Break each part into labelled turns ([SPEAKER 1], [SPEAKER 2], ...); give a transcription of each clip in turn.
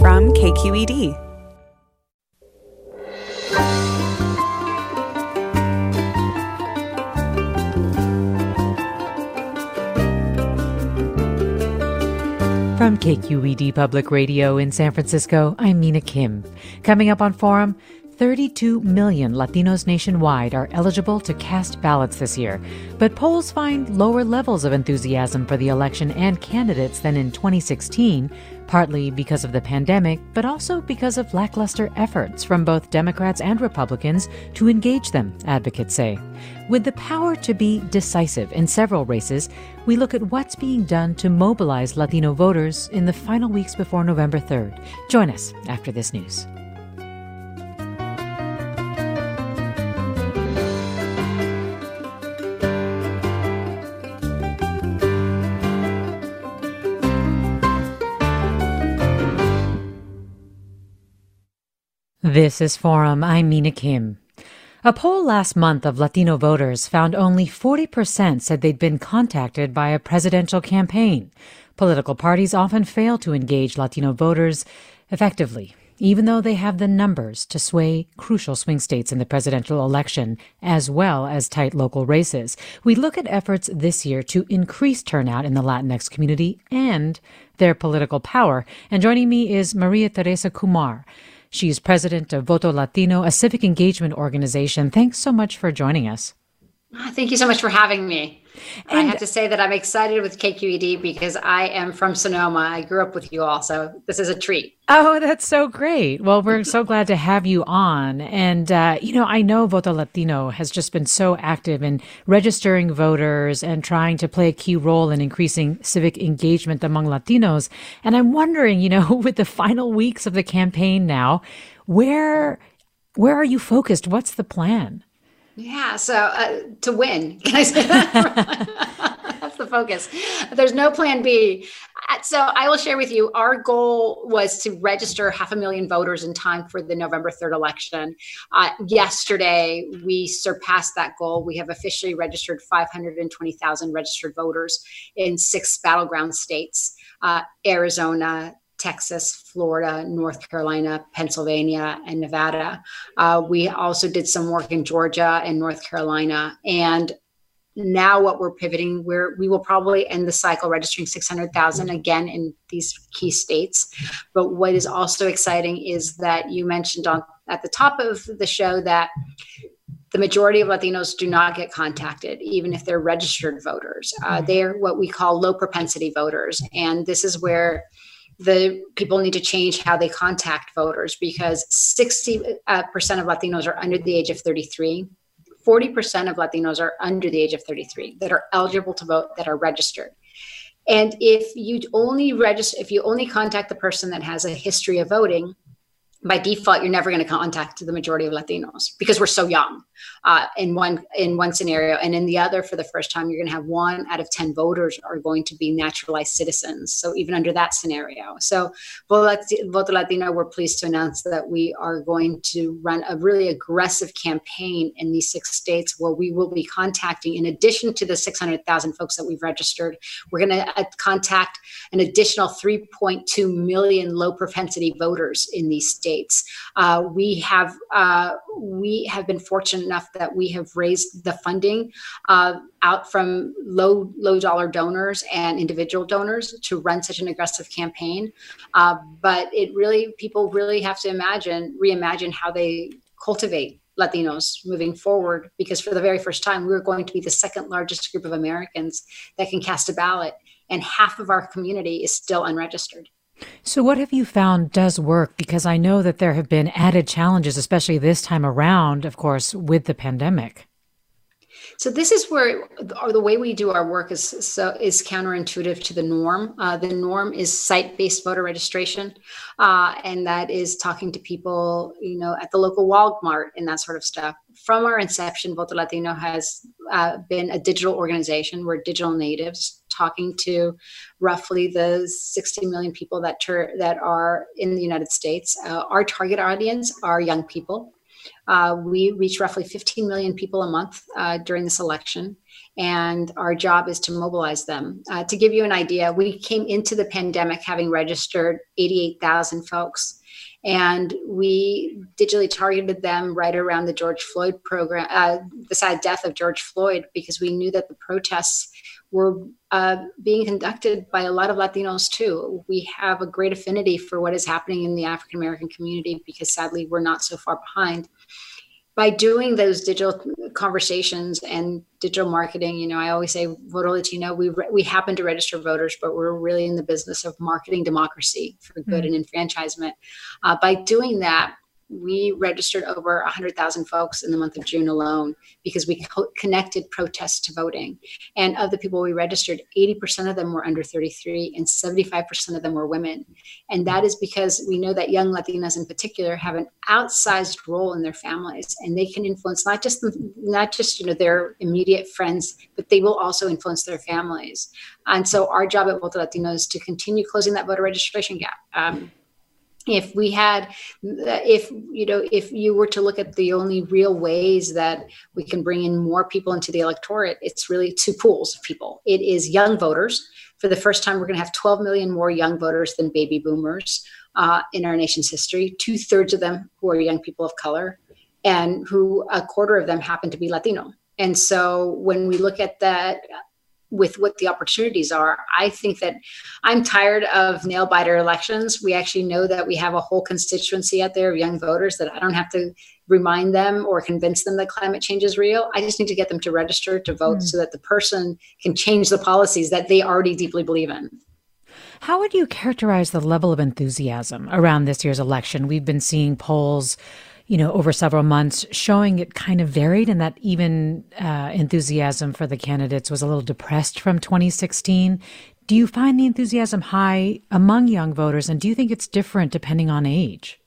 [SPEAKER 1] from KQED.
[SPEAKER 2] From KQED Public Radio in San Francisco, I'm Mina Kim. Coming up on Forum, 32 million Latinos nationwide are eligible to cast ballots this year, but polls find lower levels of enthusiasm for the election and candidates than in 2016, partly because of the pandemic, but also because of lackluster efforts from both Democrats and Republicans to engage them, advocates say. With the power to be decisive in several races, we look at what's being done to mobilize Latino voters in the final weeks before November 3rd. Join us after this news. This is Forum. I'm Mina Kim. A poll last month of Latino voters found only 40% said they'd been contacted by a presidential campaign. Political parties often fail to engage Latino voters effectively, even though they have the numbers to sway crucial swing states in the presidential election, as well as tight local races. We look at efforts this year to increase turnout in the Latinx community and their political power. And joining me is Maria Teresa Kumar. She's president of Voto Latino, a civic engagement organization. Thanks so much for joining us.
[SPEAKER 3] Ah, thank you so much for having me. And I have to say that I'm excited with KQED because I am from Sonoma. I grew up with you all, so this is a treat.
[SPEAKER 2] Oh, that's so great. Well, we're so glad to have you on. And, uh, you know, I know Voto Latino has just been so active in registering voters and trying to play a key role in increasing civic engagement among Latinos. And I'm wondering, you know, with the final weeks of the campaign now, where where are you focused? What's the plan?
[SPEAKER 3] Yeah, so uh, to win, can I say that? That's the focus. There's no plan B. Uh, so I will share with you our goal was to register half a million voters in time for the November 3rd election. Uh, yesterday, we surpassed that goal. We have officially registered 520,000 registered voters in six battleground states uh, Arizona, Texas, Florida, North Carolina, Pennsylvania, and Nevada. Uh, we also did some work in Georgia and North Carolina. And now what we're pivoting, where we will probably end the cycle registering 600,000 again in these key states. But what is also exciting is that you mentioned on at the top of the show that the majority of Latinos do not get contacted, even if they're registered voters. Uh, they're what we call low propensity voters. And this is where the people need to change how they contact voters because 60% uh, of Latinos are under the age of 33. 40% of Latinos are under the age of 33 that are eligible to vote that are registered. And if you only register, if you only contact the person that has a history of voting, by default, you're never going to contact the majority of Latinos because we're so young uh, in one in one scenario, and in the other, for the first time, you're going to have one out of ten voters are going to be naturalized citizens. So even under that scenario, so Voto Latino, we're pleased to announce that we are going to run a really aggressive campaign in these six states where we will be contacting, in addition to the 600,000 folks that we've registered, we're going to uh, contact an additional 3.2 million low propensity voters in these states. Uh, we have uh, we have been fortunate enough that we have raised the funding uh, out from low low dollar donors and individual donors to run such an aggressive campaign. Uh, but it really people really have to imagine reimagine how they cultivate Latinos moving forward because for the very first time we're going to be the second largest group of Americans that can cast a ballot and half of our community is still unregistered.
[SPEAKER 2] So, what have you found does work? Because I know that there have been added challenges, especially this time around, of course, with the pandemic.
[SPEAKER 3] So this is where the way we do our work is so is counterintuitive to the norm. Uh, the norm is site-based voter registration, uh, and that is talking to people, you know, at the local Walmart and that sort of stuff. From our inception, Voto Latino has uh, been a digital organization. We're digital natives, talking to roughly the 60 million people that ter- that are in the United States. Uh, our target audience are young people Uh, we reach roughly 15 million people a month uh, during this election, and our job is to mobilize them. Uh, to give you an idea, we came into the pandemic having registered 88,000 folks, and we digitally targeted them right around the George Floyd program, uh, the sad death of George Floyd, because we knew that the protests were uh, being conducted by a lot of Latinos too. We have a great affinity for what is happening in the African American community because sadly we're not so far behind by doing those digital conversations and digital marketing, you know, I always say, Voto Latino, we, re- we happen to register voters, but we're really in the business of marketing democracy for good mm-hmm. and enfranchisement. Uh, by doing that, we registered over 100,000 folks in the month of June alone because we co- connected protests to voting. And of the people we registered, 80% of them were under 33 and 75% of them were women. And that is because we know that young Latinas in particular have an outsized role in their families and they can influence not just not just you know their immediate friends, but they will also influence their families. And so our job at Voto Latino is to continue closing that voter registration gap. Um, if we had if you know if you were to look at the only real ways that we can bring in more people into the electorate it's really two pools of people. It is young voters. For the first time we're going to have 12 million more young voters than baby boomers uh, in our nation's history. Two-thirds of them who are young people of color and who a quarter of them happen to be latino. And so when we look at that with what the opportunities are. I think that I'm tired of nail biter elections. We actually know that we have a whole constituency out there of young voters that I don't have to remind them or convince them that climate change is real. I just need to get them to register to vote mm. so that the person can change the policies that they already deeply believe in.
[SPEAKER 2] How would you characterize the level of enthusiasm around this year's election? We've been seeing polls you know, over several months, showing it kind of varied and that even uh, enthusiasm for the candidates was a little depressed from 2016. Do you find the enthusiasm high among young voters, and do you think it's different depending on age?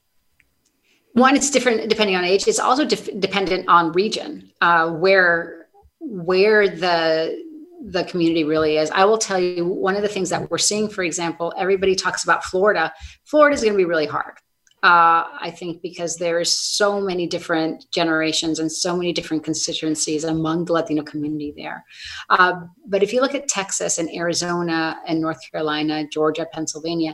[SPEAKER 3] One, it's different depending on age. It's also dependent on region, uh, where where the the community really is. I will tell you one of the things that we're seeing, for example, everybody talks about Florida. Florida is going to be really hard uh, I think because there's so many different generations and so many different constituencies among the Latino community there. Uh, but if you look at Texas and Arizona and North Carolina, Georgia, Pennsylvania,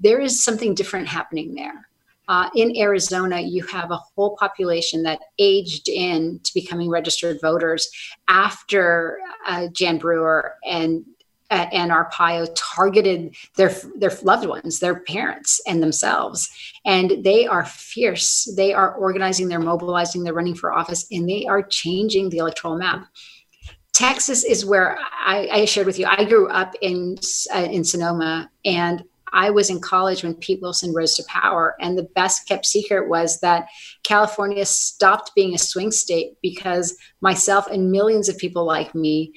[SPEAKER 3] there is something different happening there. Uh, in Arizona, you have a whole population that aged in to becoming registered voters after uh, Jan Brewer and and Arpaio targeted their their loved ones, their parents, and themselves. And they are fierce. They are organizing. They're mobilizing. They're running for office, and they are changing the electoral map. Texas is where I, I shared with you. I grew up in uh, in Sonoma, and I was in college when Pete Wilson rose to power, and the best kept secret was that California stopped being a swing state because myself and millions of people like me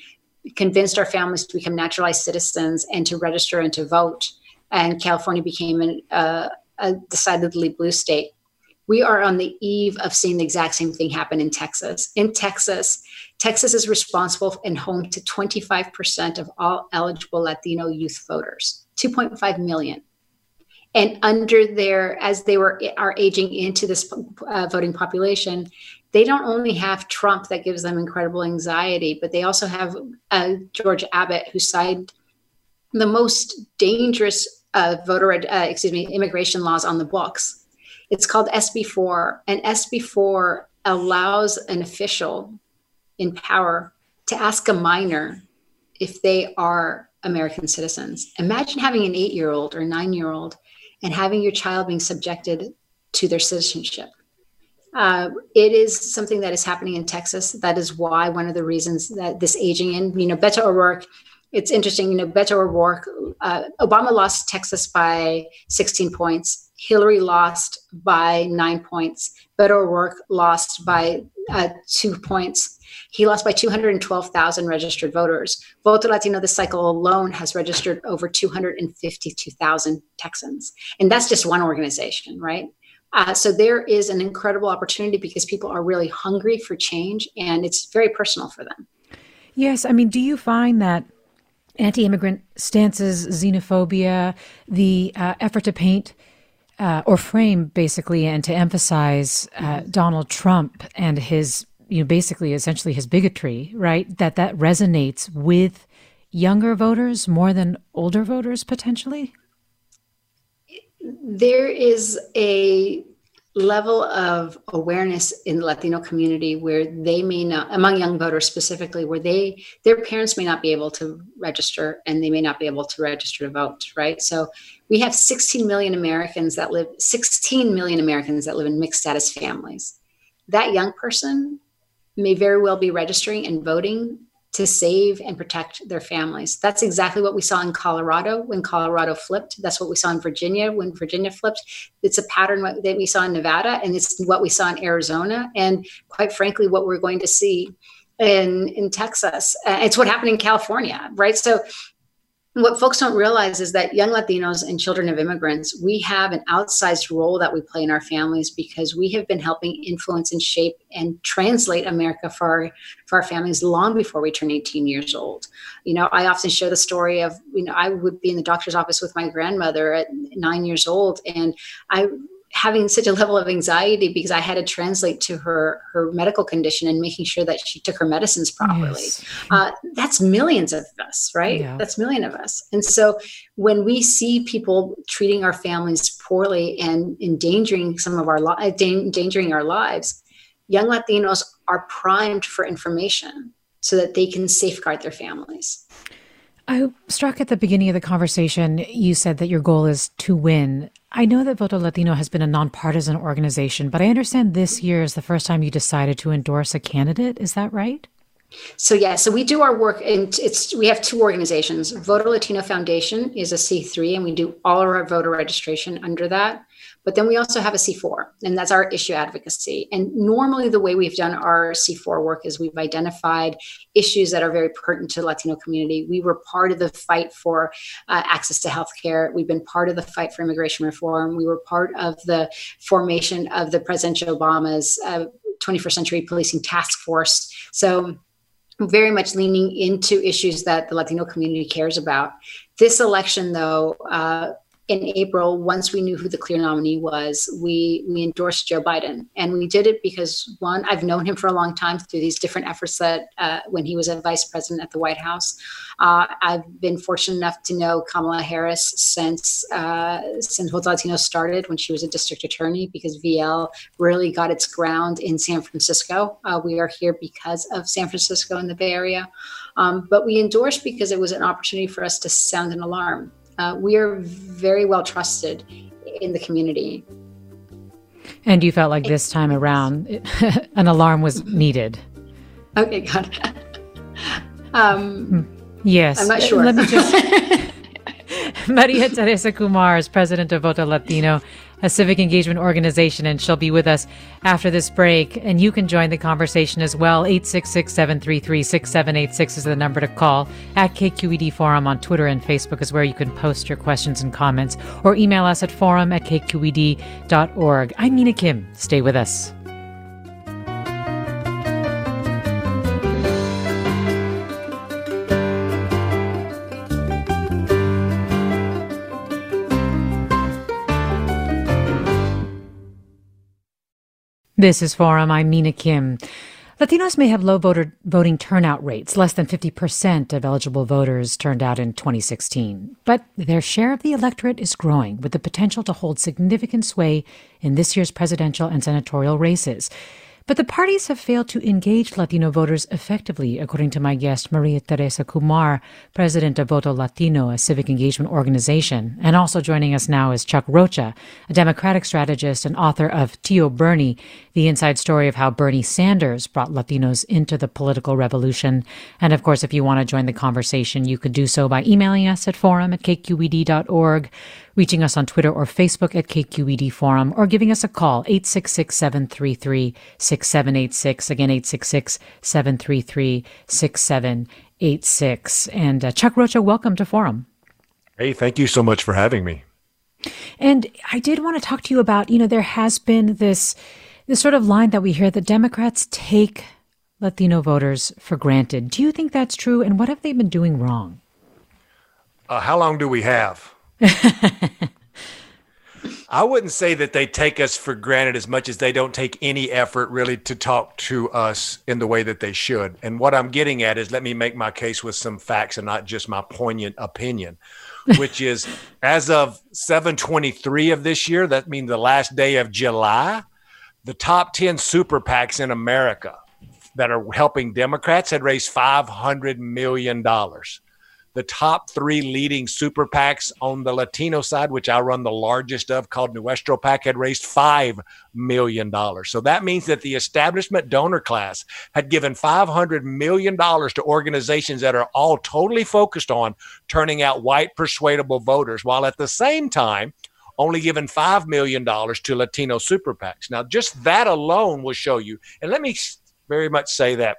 [SPEAKER 3] convinced our families to become naturalized citizens and to register and to vote. And California became an, uh, a decidedly blue state. We are on the eve of seeing the exact same thing happen in Texas. In Texas, Texas is responsible and home to 25% of all eligible Latino youth voters, 2.5 million. And under their, as they were are aging into this uh, voting population, they don't only have Trump that gives them incredible anxiety, but they also have uh, George Abbott, who signed the most dangerous uh, voter, uh, excuse me, immigration laws on the books. It's called SB4, and SB4 allows an official in power to ask a minor if they are American citizens. Imagine having an eight year old or nine year old and having your child being subjected to their citizenship. Uh, it is something that is happening in Texas. That is why one of the reasons that this aging in, you know, Beto O'Rourke, it's interesting, you know, Beto O'Rourke, uh, Obama lost Texas by 16 points. Hillary lost by nine points. Beto O'Rourke lost by uh, two points. He lost by 212,000 registered voters. Voto Latino this cycle alone has registered over 252,000 Texans. And that's just one organization, right? Uh, so there is an incredible opportunity because people are really hungry for change and it's very personal for them.
[SPEAKER 2] Yes. I mean, do you find that anti immigrant stances, xenophobia, the uh, effort to paint uh, or frame basically and to emphasize uh, Donald Trump and his, you know, basically essentially his bigotry, right? That that resonates with younger voters more than older voters potentially?
[SPEAKER 3] There is a level of awareness in the Latino community where they may not, among young voters specifically, where they their parents may not be able to register and they may not be able to register to vote, right? So we have 16 million Americans that live 16 million Americans that live in mixed status families. That young person may very well be registering and voting to save and protect their families. That's exactly what we saw in Colorado when Colorado flipped. That's what we saw in Virginia when Virginia flipped. It's a pattern that we saw in Nevada, and it's what we saw in Arizona, and quite frankly, what we're going to see in in Texas. Uh, it's what happened in California, right? So what folks don't realize is that young Latinos and children of immigrants, we have an outsized role that we play in our families because we have been helping influence and shape and translate America for our, for our families long before we turn 18 years old. You know, I often share the story of, you know, I would be in the doctor's office with my grandmother at nine years old, and I having such a level of anxiety because I had to translate to her her medical condition and making sure that she took her medicines properly. Yes. Uh, that's millions of us, right? Yeah. That's million of us. And so when we see people treating our families poorly and endangering some of our li- endangering our lives, young Latinos are primed for information so that they can safeguard their families.
[SPEAKER 2] I struck at the beginning of the conversation, you said that your goal is to win. I know that Voto Latino has been a nonpartisan organization, but I understand this year is the first time you decided to endorse a candidate. Is that right?
[SPEAKER 3] So yeah, so we do our work, and it's we have two organizations. Voto Latino Foundation is a C three, and we do all of our voter registration under that. But then we also have a C4, and that's our issue advocacy. And normally, the way we've done our C4 work is we've identified issues that are very pertinent to the Latino community. We were part of the fight for uh, access to healthcare. We've been part of the fight for immigration reform. We were part of the formation of the President Obama's uh, 21st Century Policing Task Force. So very much leaning into issues that the Latino community cares about. This election, though, uh, in April, once we knew who the clear nominee was, we we endorsed Joe Biden, and we did it because one, I've known him for a long time through these different efforts that uh, when he was a vice president at the White House. Uh, I've been fortunate enough to know Kamala Harris since uh, since Voto Latino started when she was a district attorney because VL really got its ground in San Francisco. Uh, we are here because of San Francisco and the Bay Area, um, but we endorsed because it was an opportunity for us to sound an alarm uh, we are very well trusted in the community.
[SPEAKER 2] And you felt like this time around an alarm was needed.
[SPEAKER 3] Okay, got it. Um,
[SPEAKER 2] hmm. yes.
[SPEAKER 3] I'm not sure.
[SPEAKER 2] Let me just. Maria Teresa Kumar is president of Voto Latino a civic engagement organization, and she'll be with us after this break. And you can join the conversation as well. 866 733 6786 is the number to call. At KQED Forum on Twitter and Facebook is where you can post your questions and comments, or email us at forum at kqed.org. I'm Mina Kim. Stay with us. This is Forum. I'm Mina Kim. Latinos may have low voter voting turnout rates. Less than 50% of eligible voters turned out in 2016. But their share of the electorate is growing, with the potential to hold significant sway in this year's presidential and senatorial races. But the parties have failed to engage Latino voters effectively, according to my guest, Maria Teresa Kumar, president of Voto Latino, a civic engagement organization. And also joining us now is Chuck Rocha, a Democratic strategist and author of Tio Bernie, the inside story of how Bernie Sanders brought Latinos into the political revolution. And of course, if you want to join the conversation, you could do so by emailing us at forum at kqed.org reaching us on Twitter or Facebook at KQED Forum, or giving us a call, 866 733 6786. Again, 866 733 6786. And uh, Chuck Rocha, welcome to Forum.
[SPEAKER 1] Hey, thank you so much for having me.
[SPEAKER 2] And I did want to talk to you about, you know, there has been this this sort of line that we hear that Democrats take Latino voters for granted. Do you think that's true? And what have they been doing wrong?
[SPEAKER 1] Uh, how long do we have? I wouldn't say that they take us for granted as much as they don't take any effort really to talk to us in the way that they should. And what I'm getting at is let me make my case with some facts and not just my poignant opinion, which is as of 723 of this year, that means the last day of July, the top 10 super PACs in America that are helping Democrats had raised $500 million the top three leading super PACs on the Latino side, which I run the largest of, called Nuestro PAC, had raised $5 million. So that means that the establishment donor class had given $500 million to organizations that are all totally focused on turning out white persuadable voters, while at the same time, only given $5 million to Latino super PACs. Now, just that alone will show you, and let me very much say that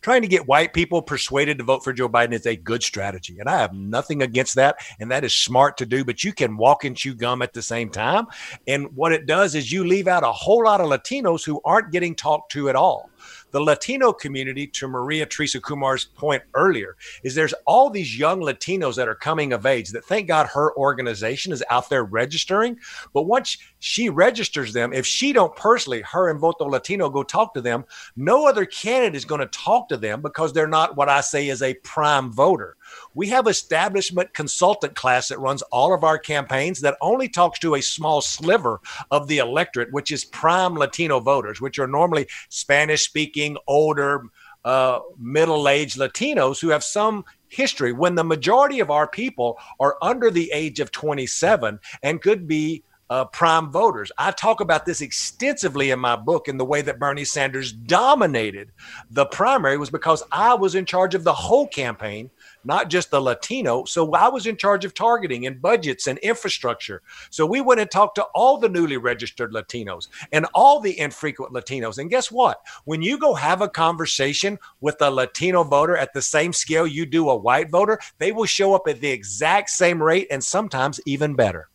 [SPEAKER 1] trying to get white people persuaded to vote for Joe Biden is a good strategy. And I have nothing against that. And that is smart to do, but you can walk and chew gum at the same time. And what it does is you leave out a whole lot of Latinos who aren't getting talked to at all the Latino community, to Maria Teresa Kumar's point earlier, is there's all these young Latinos that are coming of age that thank God her organization is out there registering. But once she registers them, if she don't personally, her and Voto Latino go talk to them, no other candidate is going to talk to them because they're not what I say is a prime voter. We have establishment consultant class that runs all of our campaigns that only talks to a small sliver of the electorate, which is prime Latino voters, which are normally Spanish speaking, older, uh, middle aged Latinos who have some history when the majority of our people are under the age of 27 and could be uh, prime voters. I talk about this extensively in my book in the way that Bernie Sanders dominated the primary was because I was in charge of the whole campaign not just the Latino. So I was in charge of targeting and budgets and infrastructure. So we went and talked to all the newly registered Latinos and all the infrequent Latinos. And guess what? When you go have a conversation with a Latino voter at the same scale you do a white voter, they will show up at the exact same rate and sometimes even better.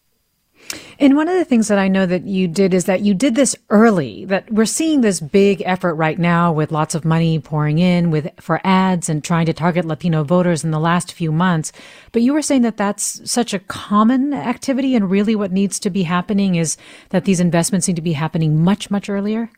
[SPEAKER 2] And one of the things that I know that you did is that you did this early, that we're seeing this big effort right now with lots of money pouring in with for ads and trying to target Latino voters in the last few months. But you were saying that that's such a common activity and really what needs to be happening is that these investments need to be happening much, much earlier.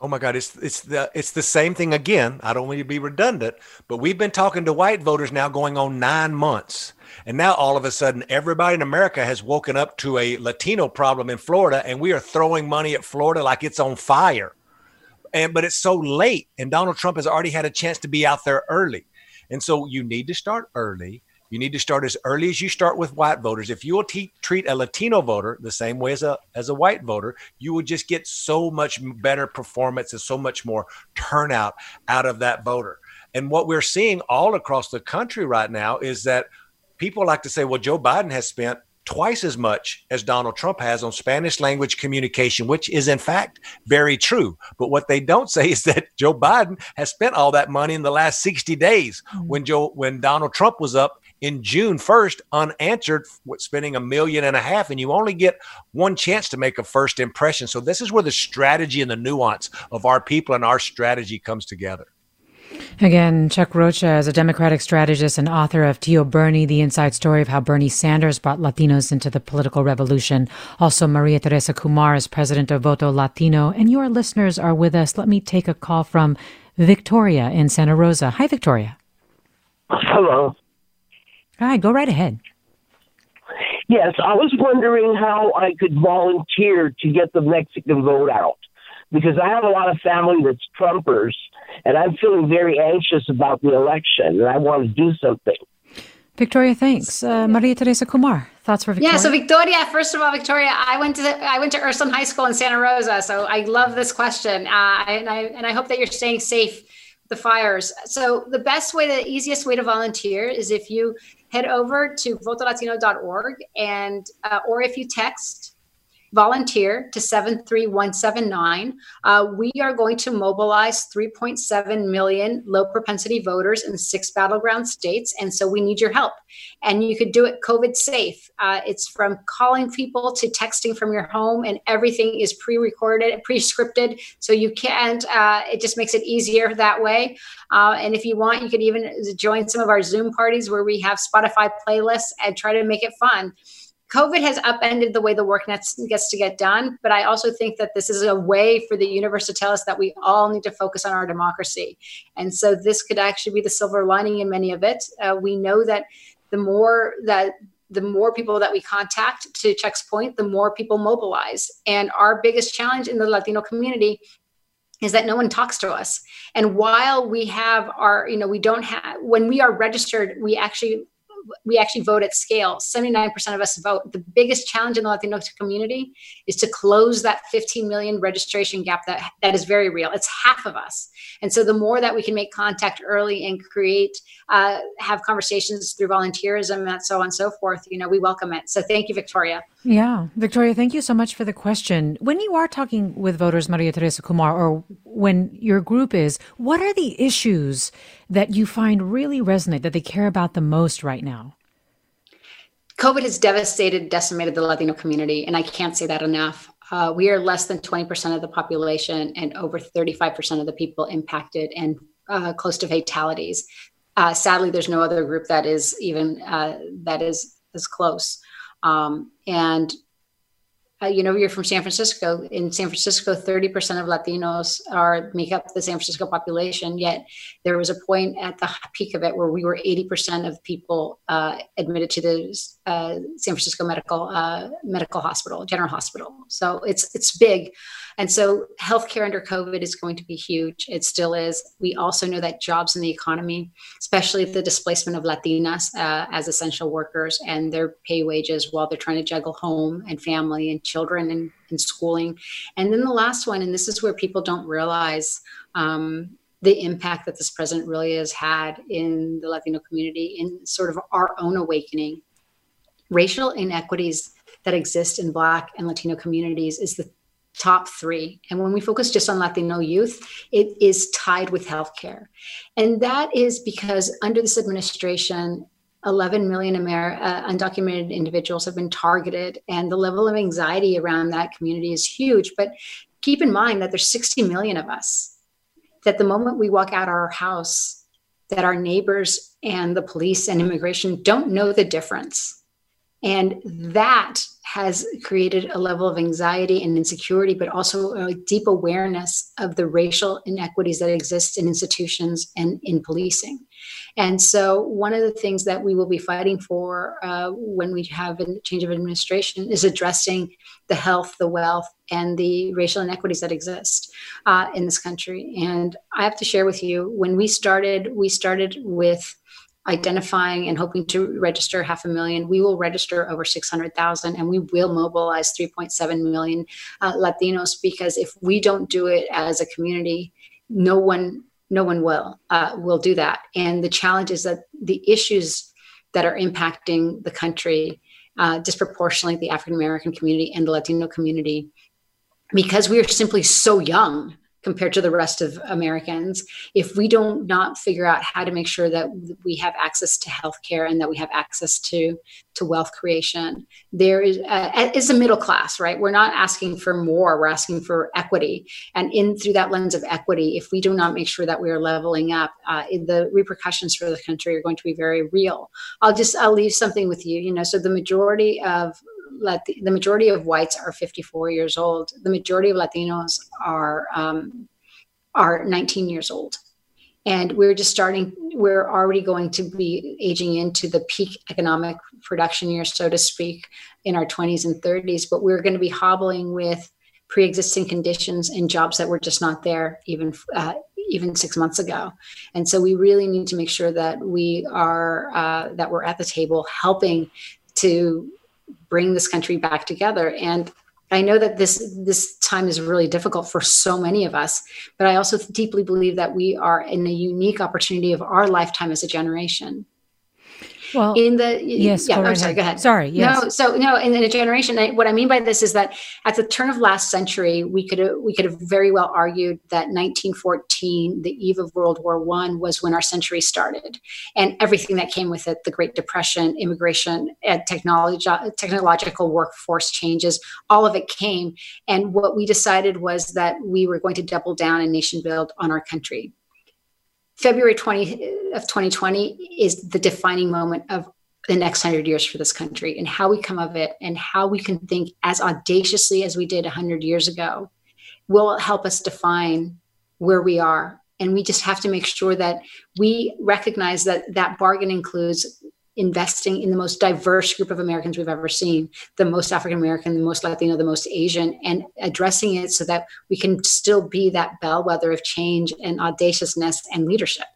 [SPEAKER 1] Oh my God, it's it's the it's the same thing again. I don't want to be redundant, but we've been talking to white voters now going on nine months. And now all of a sudden, everybody in America has woken up to a Latino problem in Florida, and we are throwing money at Florida like it's on fire. And but it's so late, and Donald Trump has already had a chance to be out there early. And so you need to start early. You need to start as early as you start with white voters. If you will te- treat a Latino voter the same way as a as a white voter, you will just get so much better performance and so much more turnout out of that voter. And what we're seeing all across the country right now is that people like to say, well, Joe Biden has spent twice as much as Donald Trump has on Spanish language communication, which is in fact very true. But what they don't say is that Joe Biden has spent all that money in the last 60 days mm-hmm. when Joe when Donald Trump was up in June 1st unanswered spending a million and a half and you only get one chance to make a first impression. So this is where the strategy and the nuance of our people and our strategy comes together.
[SPEAKER 2] Again, Chuck Rocha is a Democratic strategist and author of Tio Bernie, the inside story of how Bernie Sanders brought Latinos into the political revolution. Also, Maria Teresa Kumar is president of Voto Latino. And your listeners are with us. Let me take a call from Victoria in Santa Rosa. Hi, Victoria.
[SPEAKER 4] Hello.
[SPEAKER 2] Hi, go right ahead.
[SPEAKER 4] Yes, I was wondering how I could volunteer to get the Mexican vote out because I have a lot of family that's Trumpers and I'm feeling very anxious about the election, and I want to do something.
[SPEAKER 2] Victoria, thanks. Uh, Maria Teresa Kumar, thoughts for Victoria?
[SPEAKER 3] Yeah, so Victoria, first of all, Victoria, I went to the, I went to Ursuline High School in Santa Rosa, so I love this question, uh, and I and I hope that you're staying safe. The fires. So the best way, the easiest way to volunteer is if you head over to votolatino.org and uh, or if you text volunteer to 73179. Uh, we are going to mobilize 3.7 million low propensity voters in six battleground states. And so we need your help. And you could do it COVID safe. Uh, it's from calling people to texting from your home, and everything is pre recorded, pre scripted. So you can't, uh, it just makes it easier that way. Uh, and if you want, you could even join some of our Zoom parties where we have Spotify playlists and try to make it fun. COVID has upended the way the work gets, to get done, but I also think that this is a way for the universe to tell us that we all need to focus on our democracy. And so this could actually be the silver lining in many of it. Uh, we know that the more that the more people that we contact to Chuck's point, the more people mobilize. And our biggest challenge in the Latino community is that no one talks to us. And while we have our, you know, we don't have, when we are registered, we actually we actually vote at scale. 79% of us vote. The biggest challenge in the Latino community is to close that 15 million registration gap that, that is very real. It's half of us. And so the more that we can make contact early and create, uh, have conversations through volunteerism and so on and so forth, you know, we welcome it. So thank you, Victoria.
[SPEAKER 2] Yeah. Victoria, thank you so much for the question. When you are talking with voters, Maria Teresa Kumar, or when your group is, what are the issues that you find really resonate, that they care about the most right now?
[SPEAKER 3] COVID has devastated, decimated the Latino community, and I can't say that enough. Uh, we are less than 20% of the population and over 35% of the people impacted and uh, close to fatalities. Uh, sadly, there's no other group that is even uh, that is as close. Um, and uh, you know, you're from San Francisco. In San Francisco, 30% of Latinos are make up the San Francisco population. Yet there was a point at the peak of it where we were 80% of people uh, admitted to the uh, San Francisco Medical uh, Medical Hospital, General Hospital. So it's it's big. And so healthcare under COVID is going to be huge. It still is. We also know that jobs in the economy, especially the displacement of Latinas uh, as essential workers and their pay wages while they're trying to juggle home and family and children and, and schooling. And then the last one, and this is where people don't realize um, the impact that this president really has had in the Latino community in sort of our own awakening. Racial inequities that exist in Black and Latino communities is the top three. And when we focus just on Latino youth, it is tied with healthcare. And that is because under this administration, 11 million Amer- uh, undocumented individuals have been targeted, and the level of anxiety around that community is huge. But keep in mind that there's 60 million of us. That the moment we walk out our house, that our neighbors and the police and immigration don't know the difference. And that has created a level of anxiety and insecurity, but also a deep awareness of the racial inequities that exist in institutions and in policing. And so, one of the things that we will be fighting for uh, when we have a change of administration is addressing the health, the wealth, and the racial inequities that exist uh, in this country. And I have to share with you when we started, we started with identifying and hoping to register half a million. We will register over 600,000 and we will mobilize 3.7 million uh, Latinos because if we don't do it as a community, no one no one will uh, will do that. And the challenge is that the issues that are impacting the country uh, disproportionately the African American community and the Latino community because we are simply so young compared to the rest of Americans. If we don't not figure out how to make sure that we have access to healthcare and that we have access to to wealth creation, there is uh, is a middle class, right? We're not asking for more; we're asking for equity. And in through that lens of equity, if we do not make sure that we are leveling up, uh, the repercussions for the country are going to be very real. I'll just I'll leave something with you. You know, so the majority of the majority of whites are 54 years old. The majority of Latinos are um, are 19 years old, and we're just starting. We're already going to be aging into the peak economic production year, so to speak, in our 20s and 30s. But we're going to be hobbling with pre-existing conditions and jobs that were just not there even uh, even six months ago and so we really need to make sure that we are uh, that we're at the table helping to bring this country back together. And I know that this this time is really difficult for so many of us, but I also deeply believe that we are in a unique opportunity of our lifetime as a generation
[SPEAKER 2] well, in the yes,
[SPEAKER 3] yeah, I'm sorry, go ahead.
[SPEAKER 2] Sorry, yes.
[SPEAKER 3] No, so no, in, in a generation, I, what I mean by this is that at the turn of last century, we could we could have very well argued that 1914, the eve of World War One, was when our century started, and everything that came with it—the Great Depression, immigration, and technology, technological workforce changes, all of it came. And what we decided was that we were going to double down and nation build on our country February 20 uh, of 2020 is the defining moment of the next hundred years for this country and how we come of it and how we can think as audaciously as we did 100 years ago will help us define where we are. And we just have to make sure that we recognize that that bargain includes investing in the most diverse group of Americans we've ever seen the most African American, the most Latino, the most Asian, and addressing it so that we can still be that bellwether of change and audaciousness and leadership.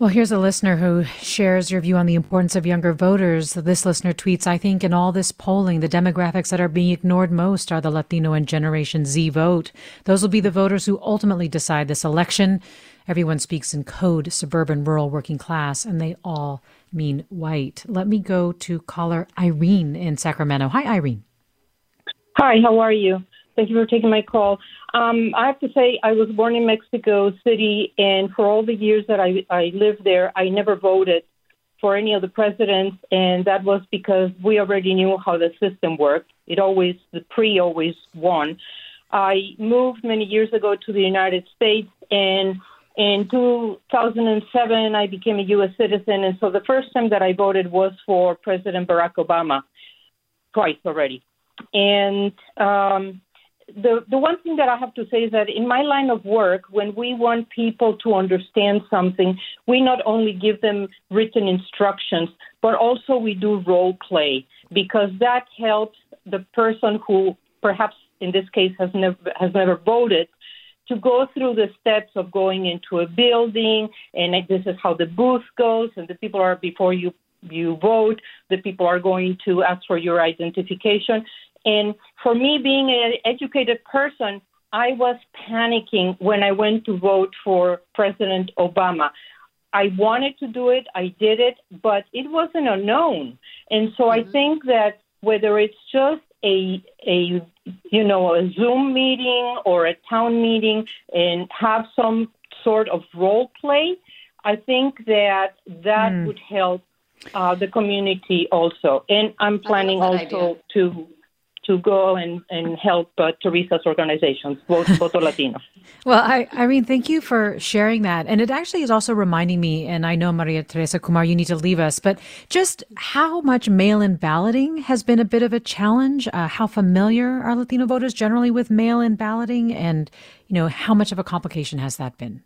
[SPEAKER 2] Well, here's a listener who shares your view on the importance of younger voters. This listener tweets I think in all this polling, the demographics that are being ignored most are the Latino and Generation Z vote. Those will be the voters who ultimately decide this election. Everyone speaks in code, suburban, rural, working class, and they all mean white. Let me go to caller Irene in Sacramento. Hi, Irene.
[SPEAKER 5] Hi, how are you? Thank you for taking my call. Um, I have to say, I was born in Mexico City, and for all the years that I, I lived there, I never voted for any of the presidents, and that was because we already knew how the system worked. It always, the PRI always won. I moved many years ago to the United States, and in 2007, I became a U.S. citizen, and so the first time that I voted was for President Barack Obama, twice already. And um, the the one thing that I have to say is that in my line of work, when we want people to understand something, we not only give them written instructions, but also we do role play because that helps the person who perhaps in this case has never has never voted to go through the steps of going into a building and this is how the booth goes and the people are before you you vote the people are going to ask for your identification and for me, being an educated person, I was panicking when I went to vote for President Obama. I wanted to do it, I did it, but it wasn't a known. And so mm-hmm. I think that whether it's just a a you know a Zoom meeting or a town meeting and have some sort of role play, I think that that mm. would help uh, the community also. And I'm planning also idea. to to go and, and help uh, Teresa's organizations, Voto Latino.
[SPEAKER 2] well, I, Irene, thank you for sharing that. And it actually is also reminding me, and I know Maria Teresa Kumar, you need to leave us, but just how much mail-in balloting has been a bit of a challenge. Uh, how familiar are Latino voters generally with mail-in balloting, and you know how much of a complication has that been?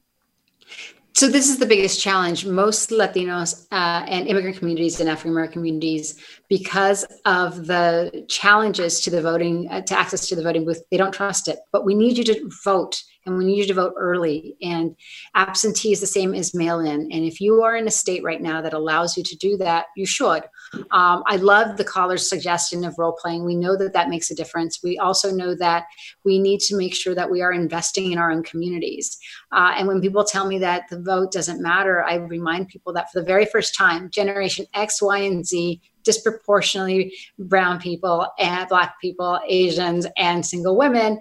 [SPEAKER 3] So this is the biggest challenge. Most Latinos uh, and immigrant communities and African American communities, because of the challenges to the voting, uh, to access to the voting booth, they don't trust it. But we need you to vote and we need you to vote early. And absentee is the same as mail in. And if you are in a state right now that allows you to do that, you should. Um, I love the caller's suggestion of role playing. We know that that makes a difference. We also know that we need to make sure that we are investing in our own communities. Uh, and when people tell me that the vote doesn't matter, I remind people that for the very first time, Generation X, Y, and Z disproportionately brown people and black people asians and single women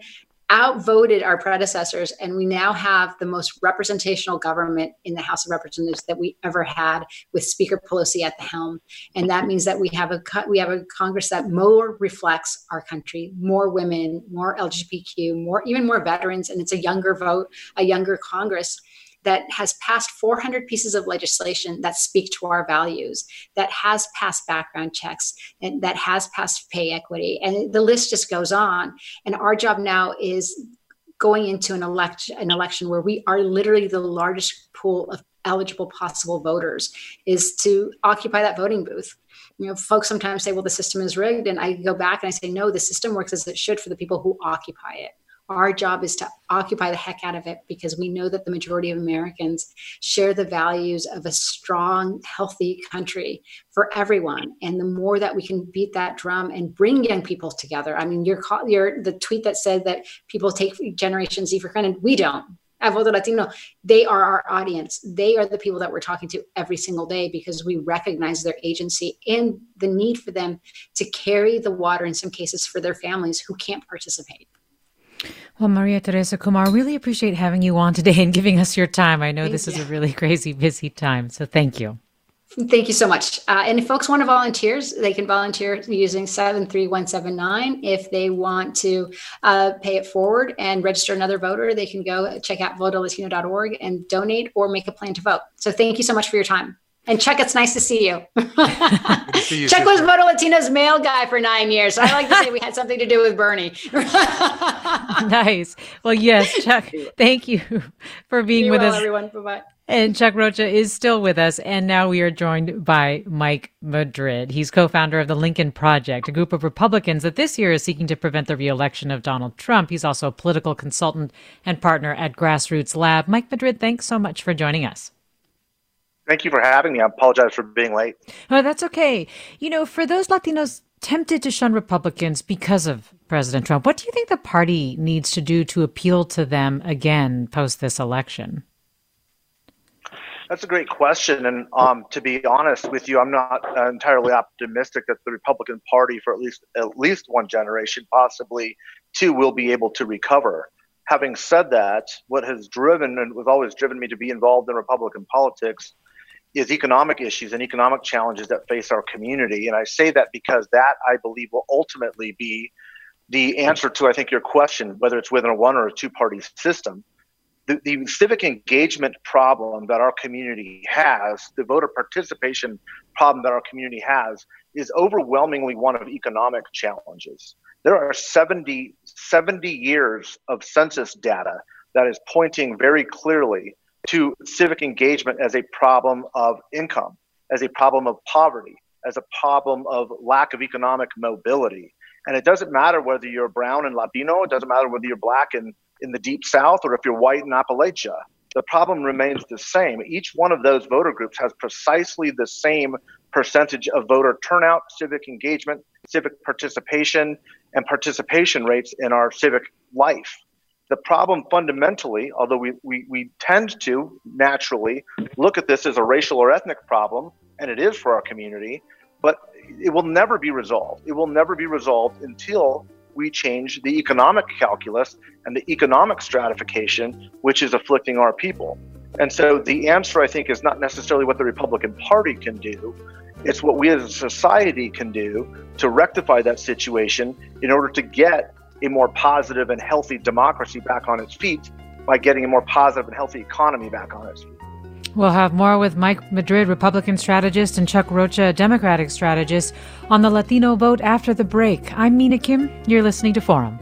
[SPEAKER 3] outvoted our predecessors and we now have the most representational government in the house of representatives that we ever had with speaker pelosi at the helm. And that means that we have a we have a congress that more reflects our country more women more lgbtq more even more veterans and it's a younger vote a younger congress that has passed 400 pieces of legislation that speak to our values, that has passed background checks, and that has passed pay equity. And the list just goes on. And our job now is going into an election an election where we are literally the largest pool of eligible possible voters is to occupy that voting booth you know folks sometimes say well the system is rigged and i go back and i say no the system works as it should for the people who occupy it our job is to occupy the heck out of it because we know that the majority of Americans share the values of a strong, healthy country for everyone. And the more that we can beat that drum and bring young people together, I mean, your, your the tweet that said that people take Generation Z for granted, we don't. Voto Latino, they are our audience. They are the people that we're talking to every single day because we recognize their agency and the need for them to carry the water in some cases for their families who can't participate.
[SPEAKER 2] Well, Maria Teresa Kumar, really appreciate having you on today and giving us your time. I know this is a really crazy, busy time. So thank you.
[SPEAKER 3] Thank you so much. Uh, and if folks want to volunteers, they can volunteer using 73179. If they want to uh, pay it forward and register another voter, they can go check out votolatino.org and donate or make a plan to vote. So thank you so much for your time. And Chuck, it's nice to see you. see you Chuck was Voto Latino's mail guy for nine years. So I like to say we had something to do with Bernie.
[SPEAKER 2] nice. Well, yes, Chuck, thank you for being Be with well, us.
[SPEAKER 3] everyone. Bye-bye.
[SPEAKER 2] And Chuck Rocha is still with us. And now we are joined by Mike Madrid. He's co founder of the Lincoln Project, a group of Republicans that this year is seeking to prevent the reelection of Donald Trump. He's also a political consultant and partner at Grassroots Lab. Mike Madrid, thanks so much for joining us.
[SPEAKER 6] Thank you for having me. I apologize for being late.
[SPEAKER 2] Oh, that's okay. You know, for those Latinos tempted to shun Republicans because of President Trump, what do you think the party needs to do to appeal to them again post this election?
[SPEAKER 6] That's a great question. And um, to be honest with you, I'm not uh, entirely optimistic that the Republican Party, for at least at least one generation, possibly two, will be able to recover. Having said that, what has driven and was always driven me to be involved in Republican politics is economic issues and economic challenges that face our community. And I say that because that I believe will ultimately be the answer to I think your question, whether it's within a one or a two party system. The, the civic engagement problem that our community has, the voter participation problem that our community has, is overwhelmingly one of economic challenges. There are 70, 70 years of census data that is pointing very clearly to civic engagement as a problem of income, as a problem of poverty, as a problem of lack of economic mobility. And it doesn't matter whether you're brown and Latino, it doesn't matter whether you're black and in the deep south or if you're white in Appalachia. The problem remains the same. Each one of those voter groups has precisely the same percentage of voter turnout, civic engagement, civic participation, and participation rates in our civic life. The problem fundamentally, although we, we, we tend to naturally look at this as a racial or ethnic problem, and it is for our community, but it will never be resolved. It will never be resolved until we change the economic calculus and the economic stratification, which is afflicting our people. And so the answer, I think, is not necessarily what the Republican Party can do. It's what we as a society can do to rectify that situation in order to get a more positive and healthy democracy back on its feet by getting a more positive and healthy economy back on its feet.
[SPEAKER 2] We'll have more with Mike Madrid, Republican strategist, and Chuck Rocha, Democratic strategist, on the Latino vote after the break. I'm Mina Kim. You're listening to Forum.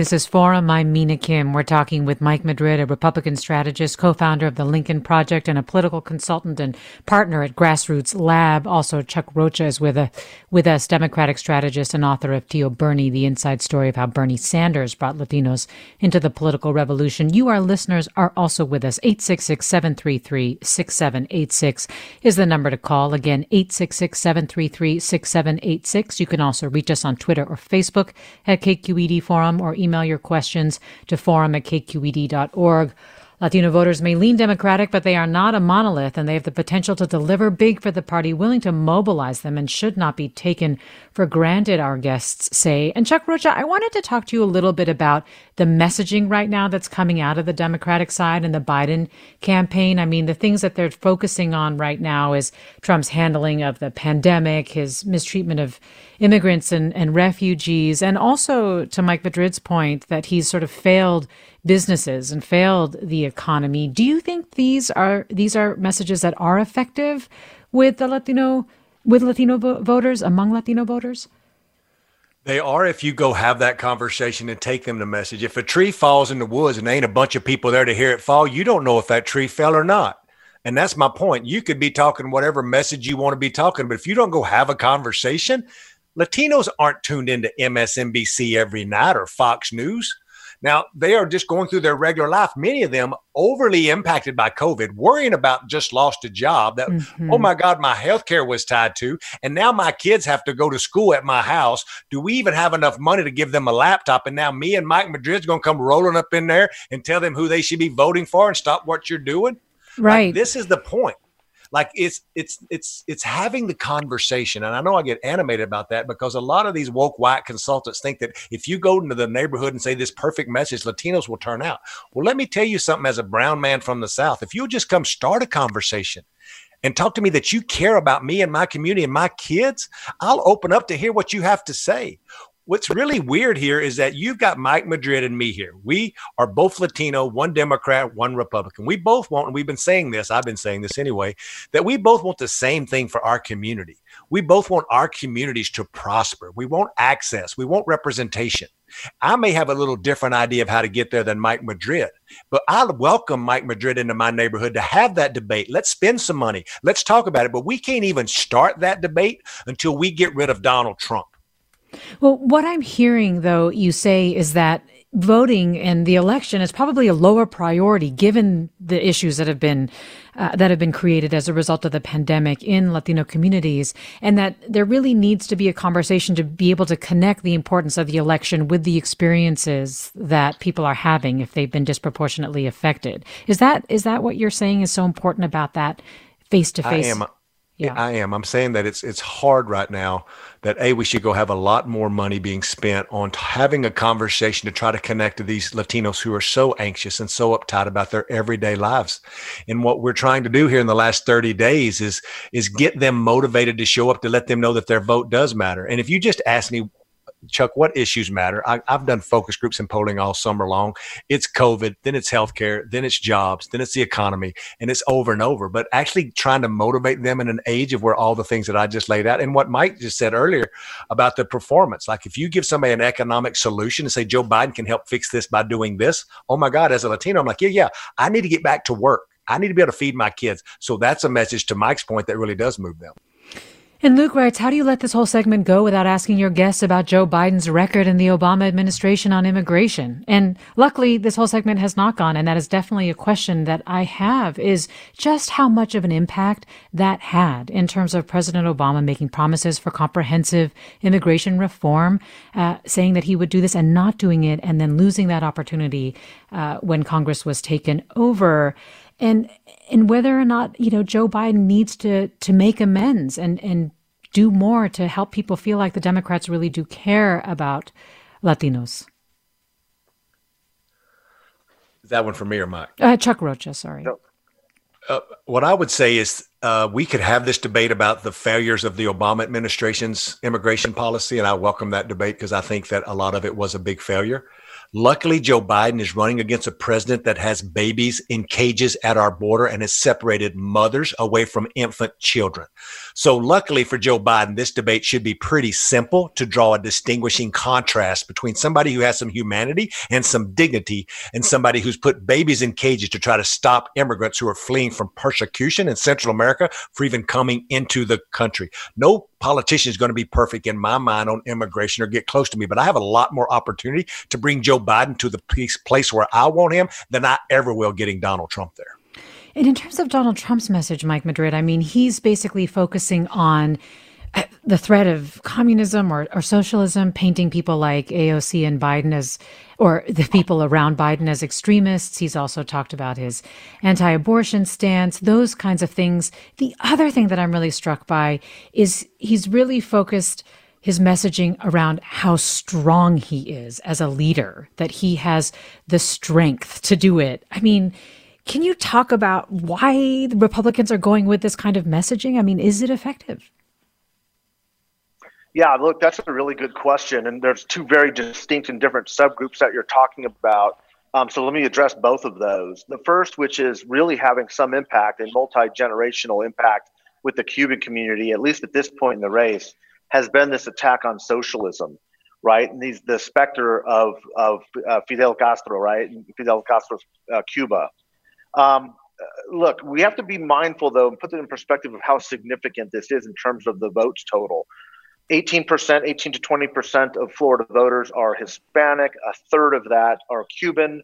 [SPEAKER 2] This is Forum. I'm Mina Kim. We're talking with Mike Madrid, a Republican strategist, co-founder of the Lincoln Project, and a political consultant and partner at Grassroots Lab. Also, Chuck Rocha is with, a, with us, Democratic strategist and author of Tio Bernie, the inside story of how Bernie Sanders brought Latinos into the political revolution. You, our listeners, are also with us. 866-733-6786 is the number to call. Again, 866-733-6786. You can also reach us on Twitter or Facebook at KQED Forum or email your questions to forum at kqed.org. Latino voters may lean Democratic, but they are not a monolith and they have the potential to deliver big for the party, willing to mobilize them and should not be taken for granted, our guests say. And Chuck Rocha, I wanted to talk to you a little bit about the messaging right now that's coming out of the Democratic side and the Biden campaign. I mean, the things that they're focusing on right now is Trump's handling of the pandemic, his mistreatment of immigrants and, and refugees, and also to Mike Madrid's point that he's sort of failed businesses and failed the economy. Do you think these are these are messages that are effective with the Latino with Latino vo- voters among Latino voters?
[SPEAKER 1] They are if you go have that conversation and take them the message. If a tree falls in the woods and ain't a bunch of people there to hear it fall, you don't know if that tree fell or not. And that's my point. You could be talking whatever message you want to be talking, but if you don't go have a conversation, Latinos aren't tuned into MSNBC every night or Fox News. Now, they are just going through their regular life, many of them overly impacted by COVID, worrying about just lost a job that, mm-hmm. oh my God, my health care was tied to. And now my kids have to go to school at my house. Do we even have enough money to give them a laptop? And now me and Mike Madrid's going to come rolling up in there and tell them who they should be voting for and stop what you're doing.
[SPEAKER 2] Right.
[SPEAKER 1] Like, this is the point. Like it's it's it's it's having the conversation and i know i get animated about that because a lot of these woke white consultants think that if you go into the neighborhood and say this perfect message latinos will turn out. Well let me tell you something as a brown man from the south. If you'll just come start a conversation and talk to me that you care about me and my community and my kids i'll open up to hear what you have to say what's really weird here is that you've got Mike Madrid and me here. We are both Latino, one Democrat, one Republican. We both want, and we've been saying this, I've been saying this anyway, that we both want the same thing for our community. We both want our communities to prosper. We want access, we want representation. I may have a little different idea of how to get there than Mike Madrid, but I welcome Mike Madrid into my neighborhood to have that debate. Let's spend some money. Let's talk about it. But we can't even start that debate until we get rid of Donald Trump.
[SPEAKER 2] Well, what I'm hearing, though, you say is that voting and the election is probably a lower priority given the issues that have been uh, that have been created as a result of the pandemic in Latino communities, and that there really needs to be a conversation to be able to connect the importance of the election with the experiences that people are having if they've been disproportionately affected. Is that is that what you're saying is so important about that face to face?
[SPEAKER 1] Yeah. I am. I'm saying that it's it's hard right now that a we should go have a lot more money being spent on having a conversation to try to connect to these Latinos who are so anxious and so uptight about their everyday lives. And what we're trying to do here in the last 30 days is is get them motivated to show up to let them know that their vote does matter. And if you just ask me Chuck, what issues matter? I, have done focus groups and polling all summer long. It's COVID, then it's healthcare, then it's jobs, then it's the economy, and it's over and over. But actually trying to motivate them in an age of where all the things that I just laid out and what Mike just said earlier about the performance. Like if you give somebody an economic solution and say Joe Biden can help fix this by doing this, oh my God, as a Latino, I'm like, yeah, yeah, I need to get back to work. I need to be able to feed my kids. So that's a message to Mike's point that really does move them.
[SPEAKER 2] And Luke writes, How do you let this whole segment go without asking your guests about Joe Biden's record in the Obama administration on immigration? And luckily, this whole segment has not gone. And that is definitely a question that I have is just how much of an impact that had in terms of President Obama making promises for comprehensive immigration reform, uh, saying that he would do this and not doing it, and then losing that opportunity uh, when Congress was taken over and and whether or not you know Joe Biden needs to to make amends and and do more to help people feel like the Democrats really do care about Latinos.
[SPEAKER 1] Is that one for me or Mike?
[SPEAKER 2] Uh, Chuck Rocha, sorry. No.
[SPEAKER 1] Uh, what I would say is uh, we could have this debate about the failures of the Obama administration's immigration policy, and I welcome that debate because I think that a lot of it was a big failure. Luckily, Joe Biden is running against a president that has babies in cages at our border and has separated mothers away from infant children. So, luckily for Joe Biden, this debate should be pretty simple to draw a distinguishing contrast between somebody who has some humanity and some dignity and somebody who's put babies in cages to try to stop immigrants who are fleeing from persecution in Central America for even coming into the country. No politician is going to be perfect in my mind on immigration or get close to me, but I have a lot more opportunity to bring Joe Biden to the place where I want him than I ever will getting Donald Trump there.
[SPEAKER 2] And in terms of Donald Trump's message, Mike Madrid, I mean, he's basically focusing on Uh, the threat of communism or, or socialism, painting people like AOC and Biden as, or the people around Biden as extremists. He's also talked about his anti abortion stance, those kinds of things. The other thing that I'm really struck by is he's really focused his messaging around how strong he is as a leader, that he has the strength to do it. I mean, can you talk about why the Republicans are going with this kind of messaging? I mean, is it effective?
[SPEAKER 6] Yeah, look, that's a really good question. And there's two very distinct and different subgroups that you're talking about. Um, so let me address both of those. The first, which is really having some impact and multi generational impact with the Cuban community, at least at this point in the race, has been this attack on socialism, right? And these the specter of of uh, Fidel Castro, right? Fidel Castro's uh, Cuba. Um, look, we have to be mindful though, and put it in perspective of how significant this is in terms of the votes total. 18%, 18 to 20% of Florida voters are Hispanic. A third of that are Cuban.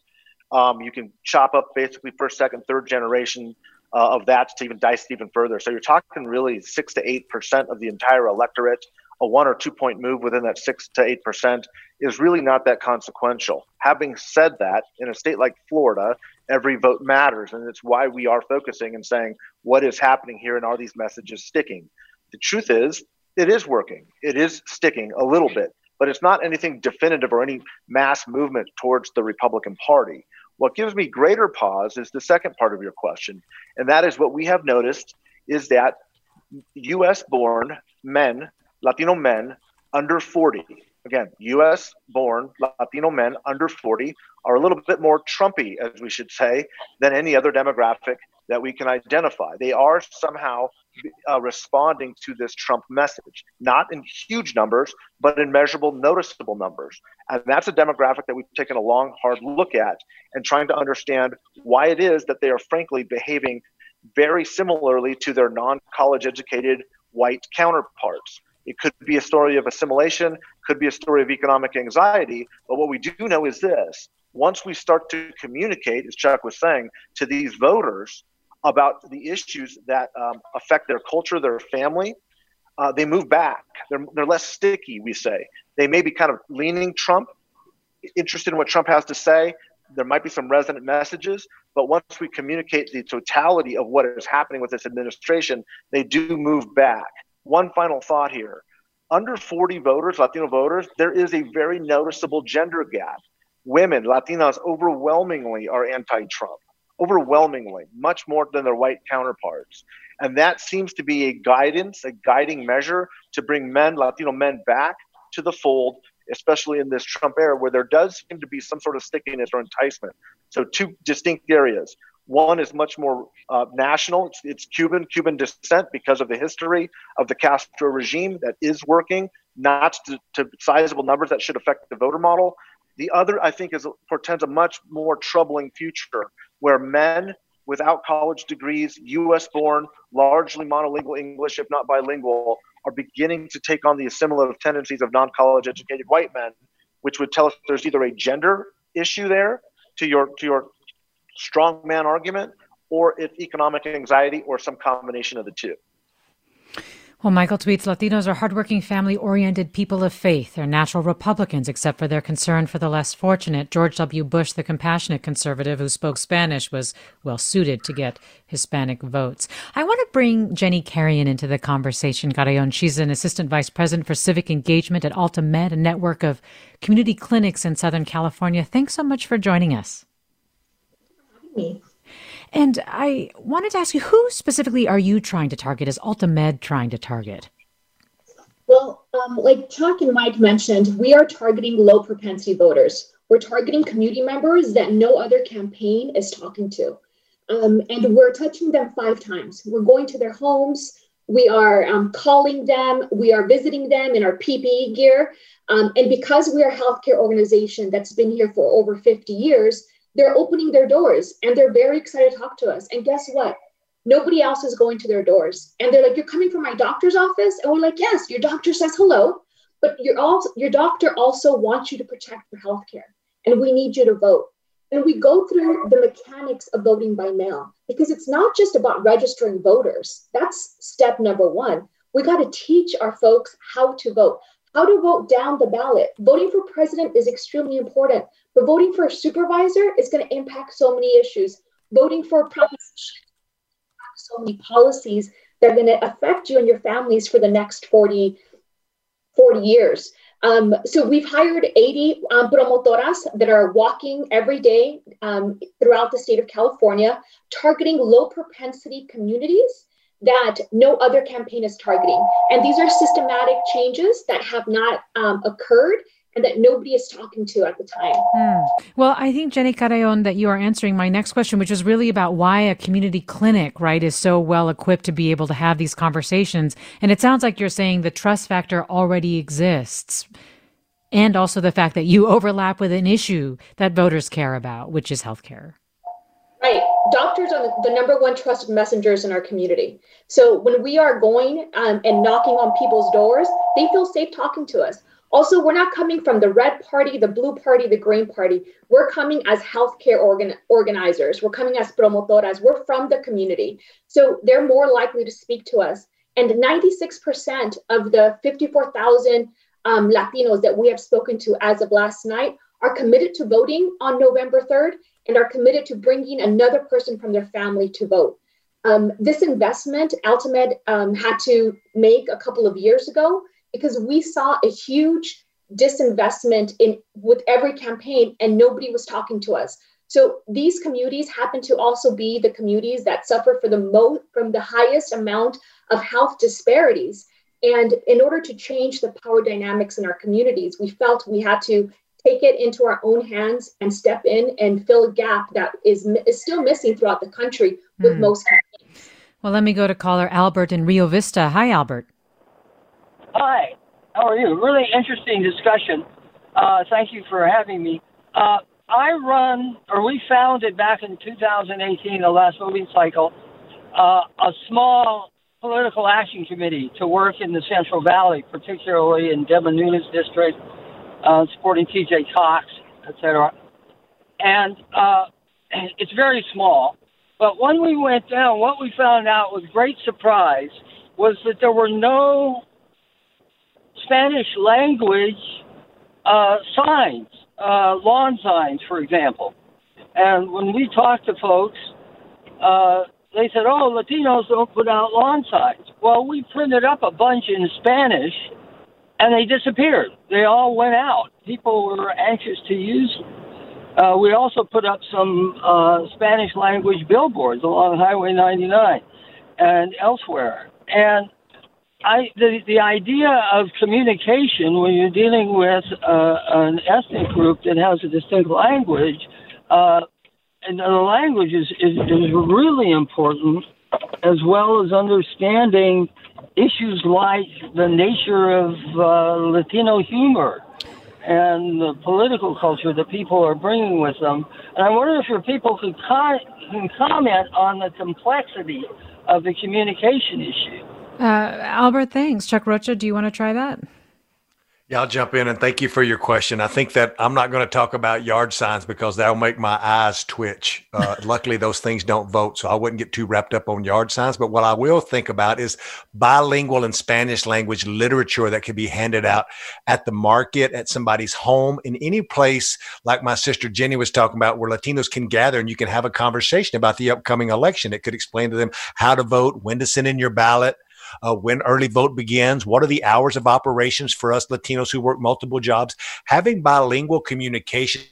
[SPEAKER 6] Um, you can chop up basically first, second, third generation uh, of that to even dice it even further. So you're talking really six to eight percent of the entire electorate. A one or two point move within that six to eight percent is really not that consequential. Having said that, in a state like Florida, every vote matters, and it's why we are focusing and saying what is happening here and are these messages sticking? The truth is, it is working. It is sticking a little bit, but it's not anything definitive or any mass movement towards the Republican Party. What gives me greater pause is the second part of your question, and that is what we have noticed is that US born men, Latino men under 40, again, US born Latino men under 40 are a little bit more Trumpy, as we should say, than any other demographic that we can identify. They are somehow uh, responding to this Trump message, not in huge numbers, but in measurable, noticeable numbers. And that's a demographic that we've taken a long, hard look at and trying to understand why it is that they are frankly behaving very similarly to their non college educated white counterparts. It could be a story of assimilation, could be a story of economic anxiety. But what we do know is this once we start to communicate, as Chuck was saying, to these voters about the issues that um, affect their culture, their family, uh, they move back. They're, they're less sticky, we say. They may be kind of leaning Trump, interested in what Trump has to say. There might be some resonant messages, but once we communicate the totality of what is happening with this administration, they do move back. One final thought here under 40 voters, Latino voters, there is a very noticeable gender gap. Women, Latinas, overwhelmingly are anti Trump overwhelmingly, much more than their white counterparts. And that seems to be a guidance, a guiding measure to bring men, Latino men, back to the fold, especially in this Trump era where there does seem to be some sort of stickiness or enticement. So, two distinct areas. One is much more uh, national. It's, it's, Cuban, Cuban descent because of the history of the Castro regime that is working, not to, to sizable numbers that should affect the voter model. The other, I think, is portends a much more troubling future where men without college degrees, US born, largely monolingual English, if not bilingual, are beginning to take on the assimilative tendencies of non college educated white men, which would tell us there's either a gender issue there to your, to your strong man argument, or it's economic anxiety, or some combination of the two.
[SPEAKER 2] Well, Michael tweets Latinos are hardworking, family oriented people of faith. They're natural Republicans, except for their concern for the less fortunate. George W. Bush, the compassionate conservative who spoke Spanish, was well suited to get Hispanic votes. I want to bring Jenny Carrion into the conversation, Carrion. She's an assistant vice president for civic engagement at AltaMed, a network of community clinics in Southern California. Thanks so much for joining us. And I wanted to ask you, who specifically are you trying to target? Is AltaMed trying to target?
[SPEAKER 7] Well, um, like Chuck and Mike mentioned, we are targeting low propensity voters. We're targeting community members that no other campaign is talking to. Um, and we're touching them five times. We're going to their homes. We are um, calling them. We are visiting them in our PPE gear. Um, and because we are a healthcare organization that's been here for over 50 years, they're opening their doors and they're very excited to talk to us. And guess what? Nobody else is going to their doors. And they're like, You're coming from my doctor's office? And we're like, Yes, your doctor says hello, but your, also, your doctor also wants you to protect your healthcare. And we need you to vote. And we go through the mechanics of voting by mail because it's not just about registering voters. That's step number one. We got to teach our folks how to vote, how to vote down the ballot. Voting for president is extremely important, but voting for a supervisor is going to impact so many issues. Voting for a proposition, so many policies that are going to affect you and your families for the next 40, 40 years. Um, so we've hired 80 um, promotoras that are walking every day um, throughout the state of California, targeting low propensity communities that no other campaign is targeting. And these are systematic changes that have not um, occurred and that nobody is talking to at the time.
[SPEAKER 2] Hmm. Well, I think, Jenny Carrion, that you are answering my next question, which is really about why a community clinic, right, is so well equipped to be able to have these conversations. And it sounds like you're saying the trust factor already exists. And also the fact that you overlap with an issue that voters care about, which is healthcare.
[SPEAKER 7] Right. Doctors are the number one trusted messengers in our community. So when we are going um, and knocking on people's doors, they feel safe talking to us. Also, we're not coming from the red party, the blue party, the green party. We're coming as healthcare organ- organizers. We're coming as promotoras. We're from the community. So they're more likely to speak to us. And 96% of the 54,000 um, Latinos that we have spoken to as of last night are committed to voting on November 3rd and are committed to bringing another person from their family to vote. Um, this investment AltaMed um, had to make a couple of years ago because we saw a huge disinvestment in with every campaign and nobody was talking to us. So these communities happen to also be the communities that suffer for the most from the highest amount of health disparities. And in order to change the power dynamics in our communities, we felt we had to take it into our own hands and step in and fill a gap that is, is still missing throughout the country with mm. most campaigns.
[SPEAKER 2] Well, let me go to caller Albert in Rio Vista. Hi, Albert.
[SPEAKER 8] Hi, how are you? Really interesting discussion. Uh, thank you for having me. Uh, I run, or we founded back in 2018, the last voting cycle, uh, a small political action committee to work in the Central Valley, particularly in Devin Nunes district, uh, supporting T.J. Cox, etc. And uh, it's very small. But when we went down, what we found out with great surprise was that there were no Spanish language uh, signs, uh, lawn signs, for example. And when we talked to folks, uh, they said, "Oh, Latinos don't put out lawn signs." Well, we printed up a bunch in Spanish, and they disappeared. They all went out. People were anxious to use them. Uh, we also put up some uh, Spanish language billboards along Highway 99 and elsewhere. And I, the, the idea of communication when you're dealing with uh, an ethnic group that has a distinct language, uh, and the language is, is, is really important, as well as understanding issues like the nature of uh, Latino humor and the political culture that people are bringing with them. And I wonder if your people could can comment on the complexity of the communication issue.
[SPEAKER 2] Uh, Albert, thanks. Chuck Rocha, do you want to try that?
[SPEAKER 1] Yeah, I'll jump in and thank you for your question. I think that I'm not going to talk about yard signs because that'll make my eyes twitch. Uh, luckily, those things don't vote, so I wouldn't get too wrapped up on yard signs. But what I will think about is bilingual and Spanish language literature that could be handed out at the market, at somebody's home, in any place like my sister Jenny was talking about, where Latinos can gather and you can have a conversation about the upcoming election. It could explain to them how to vote, when to send in your ballot uh, when early vote begins, what are the hours of operations for us Latinos who work multiple jobs. Having bilingual communication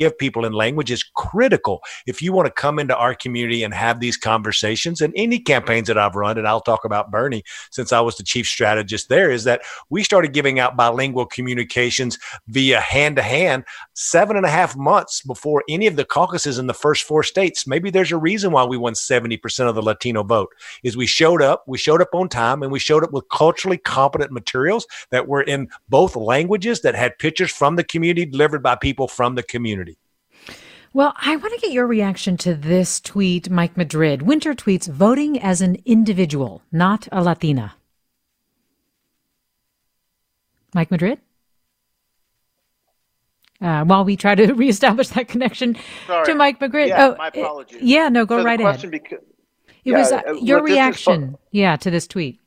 [SPEAKER 1] give people in language is critical if you want to come into our community and have these conversations. And any campaigns that I've run, and I'll talk about Bernie since I was the chief strategist there, is that we started giving out bilingual communications via hand to hand seven and a half months before any of the caucuses in the first four states. Maybe there's a reason why we won 70% of the Latino vote is we showed up, we showed up on time and we showed up with culturally competent materials that were in both languages that had pictures from the community delivered by people from the community.
[SPEAKER 2] Well, I want to get your reaction to this tweet, Mike Madrid. Winter tweets voting as an individual, not a Latina. Mike Madrid? Uh, while we try to reestablish that connection Sorry. to Mike Madrid.
[SPEAKER 6] Yeah, oh, my apologies.
[SPEAKER 2] Yeah, no, go so right ahead. Beca- it yeah, was uh, your reaction, yeah, to this tweet.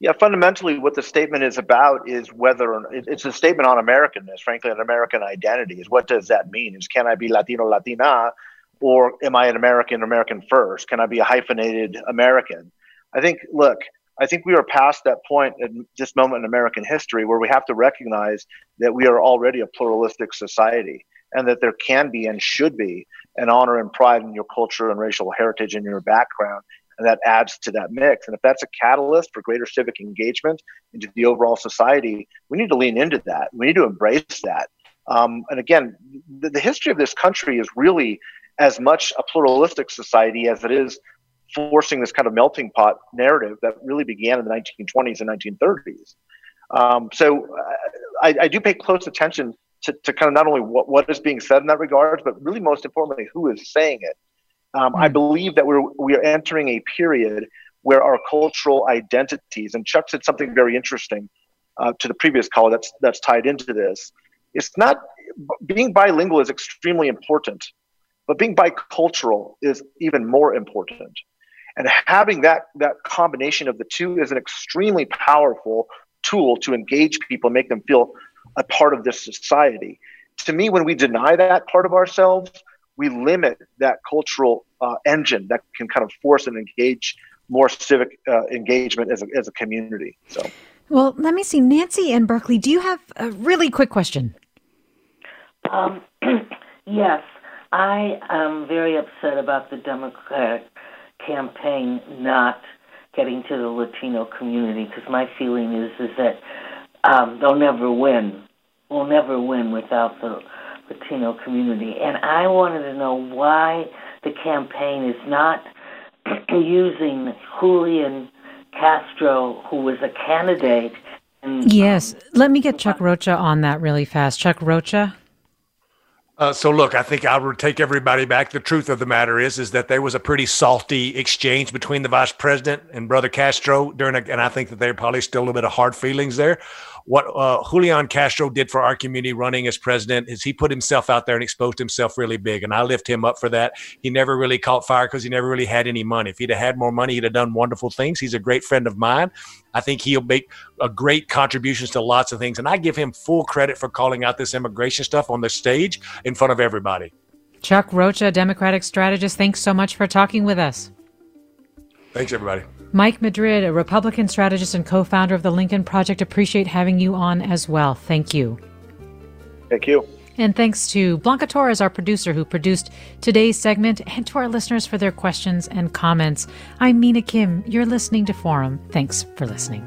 [SPEAKER 6] Yeah, fundamentally, what the statement is about is whether it's a statement on Americanness, frankly, an American identity. Is what does that mean? Is can I be Latino, Latina, or am I an American, American first? Can I be a hyphenated American? I think, look, I think we are past that point at this moment in American history where we have to recognize that we are already a pluralistic society and that there can be and should be an honor and pride in your culture and racial heritage and your background and that adds to that mix. And if that's a catalyst for greater civic engagement into the overall society, we need to lean into that. We need to embrace that. Um, and again, the, the history of this country is really as much a pluralistic society as it is forcing this kind of melting pot narrative that really began in the 1920s and 1930s. Um, so uh, I, I, do pay close attention to, to, kind of not only what, what is being said in that regard, but really most importantly, who is saying it. Um, I hmm. believe that we're we are entering a period where our cultural identities, and Chuck said something very interesting uh, to the previous caller that's that's tied into this. It's not being bilingual is extremely important, but being bicultural is even more important. And having that that combination of the two is an extremely powerful tool to engage people, make them feel a part of this society. To me, when we deny that part of ourselves, we limit that cultural uh, engine that can kind of force and engage more civic uh, engagement as a, as a community. So,
[SPEAKER 2] well, let me see, Nancy and Berkeley. Do you have a really quick question?
[SPEAKER 9] Um, yes, I am very upset about the Democratic campaign not getting to the Latino community because my feeling is is that um, they'll never win. We'll never win without the Latino community. And I wanted to know why the campaign is not using Julian Castro, who was a candidate.
[SPEAKER 2] And, yes, um, let me get Chuck Rocha on that really fast. Chuck Rocha.
[SPEAKER 1] Uh, so look, I think I would take everybody back. The truth of the matter is, is that there was a pretty salty exchange between the vice president and brother Castro during, a, and I think that there probably still a little bit of hard feelings there what uh, Julian Castro did for our community running as president is he put himself out there and exposed himself really big. And I lift him up for that. He never really caught fire because he never really had any money. If he'd have had more money, he'd have done wonderful things. He's a great friend of mine. I think he'll make a great contributions to lots of things. And I give him full credit for calling out this immigration stuff on the stage in front of everybody.
[SPEAKER 2] Chuck Rocha, Democratic strategist, thanks so much for talking with us.
[SPEAKER 1] Thanks, everybody.
[SPEAKER 2] Mike Madrid, a Republican strategist and co founder of the Lincoln Project, appreciate having you on as well. Thank you.
[SPEAKER 6] Thank you.
[SPEAKER 2] And thanks to Blanca Torres, our producer, who produced today's segment, and to our listeners for their questions and comments. I'm Mina Kim. You're listening to Forum. Thanks for listening.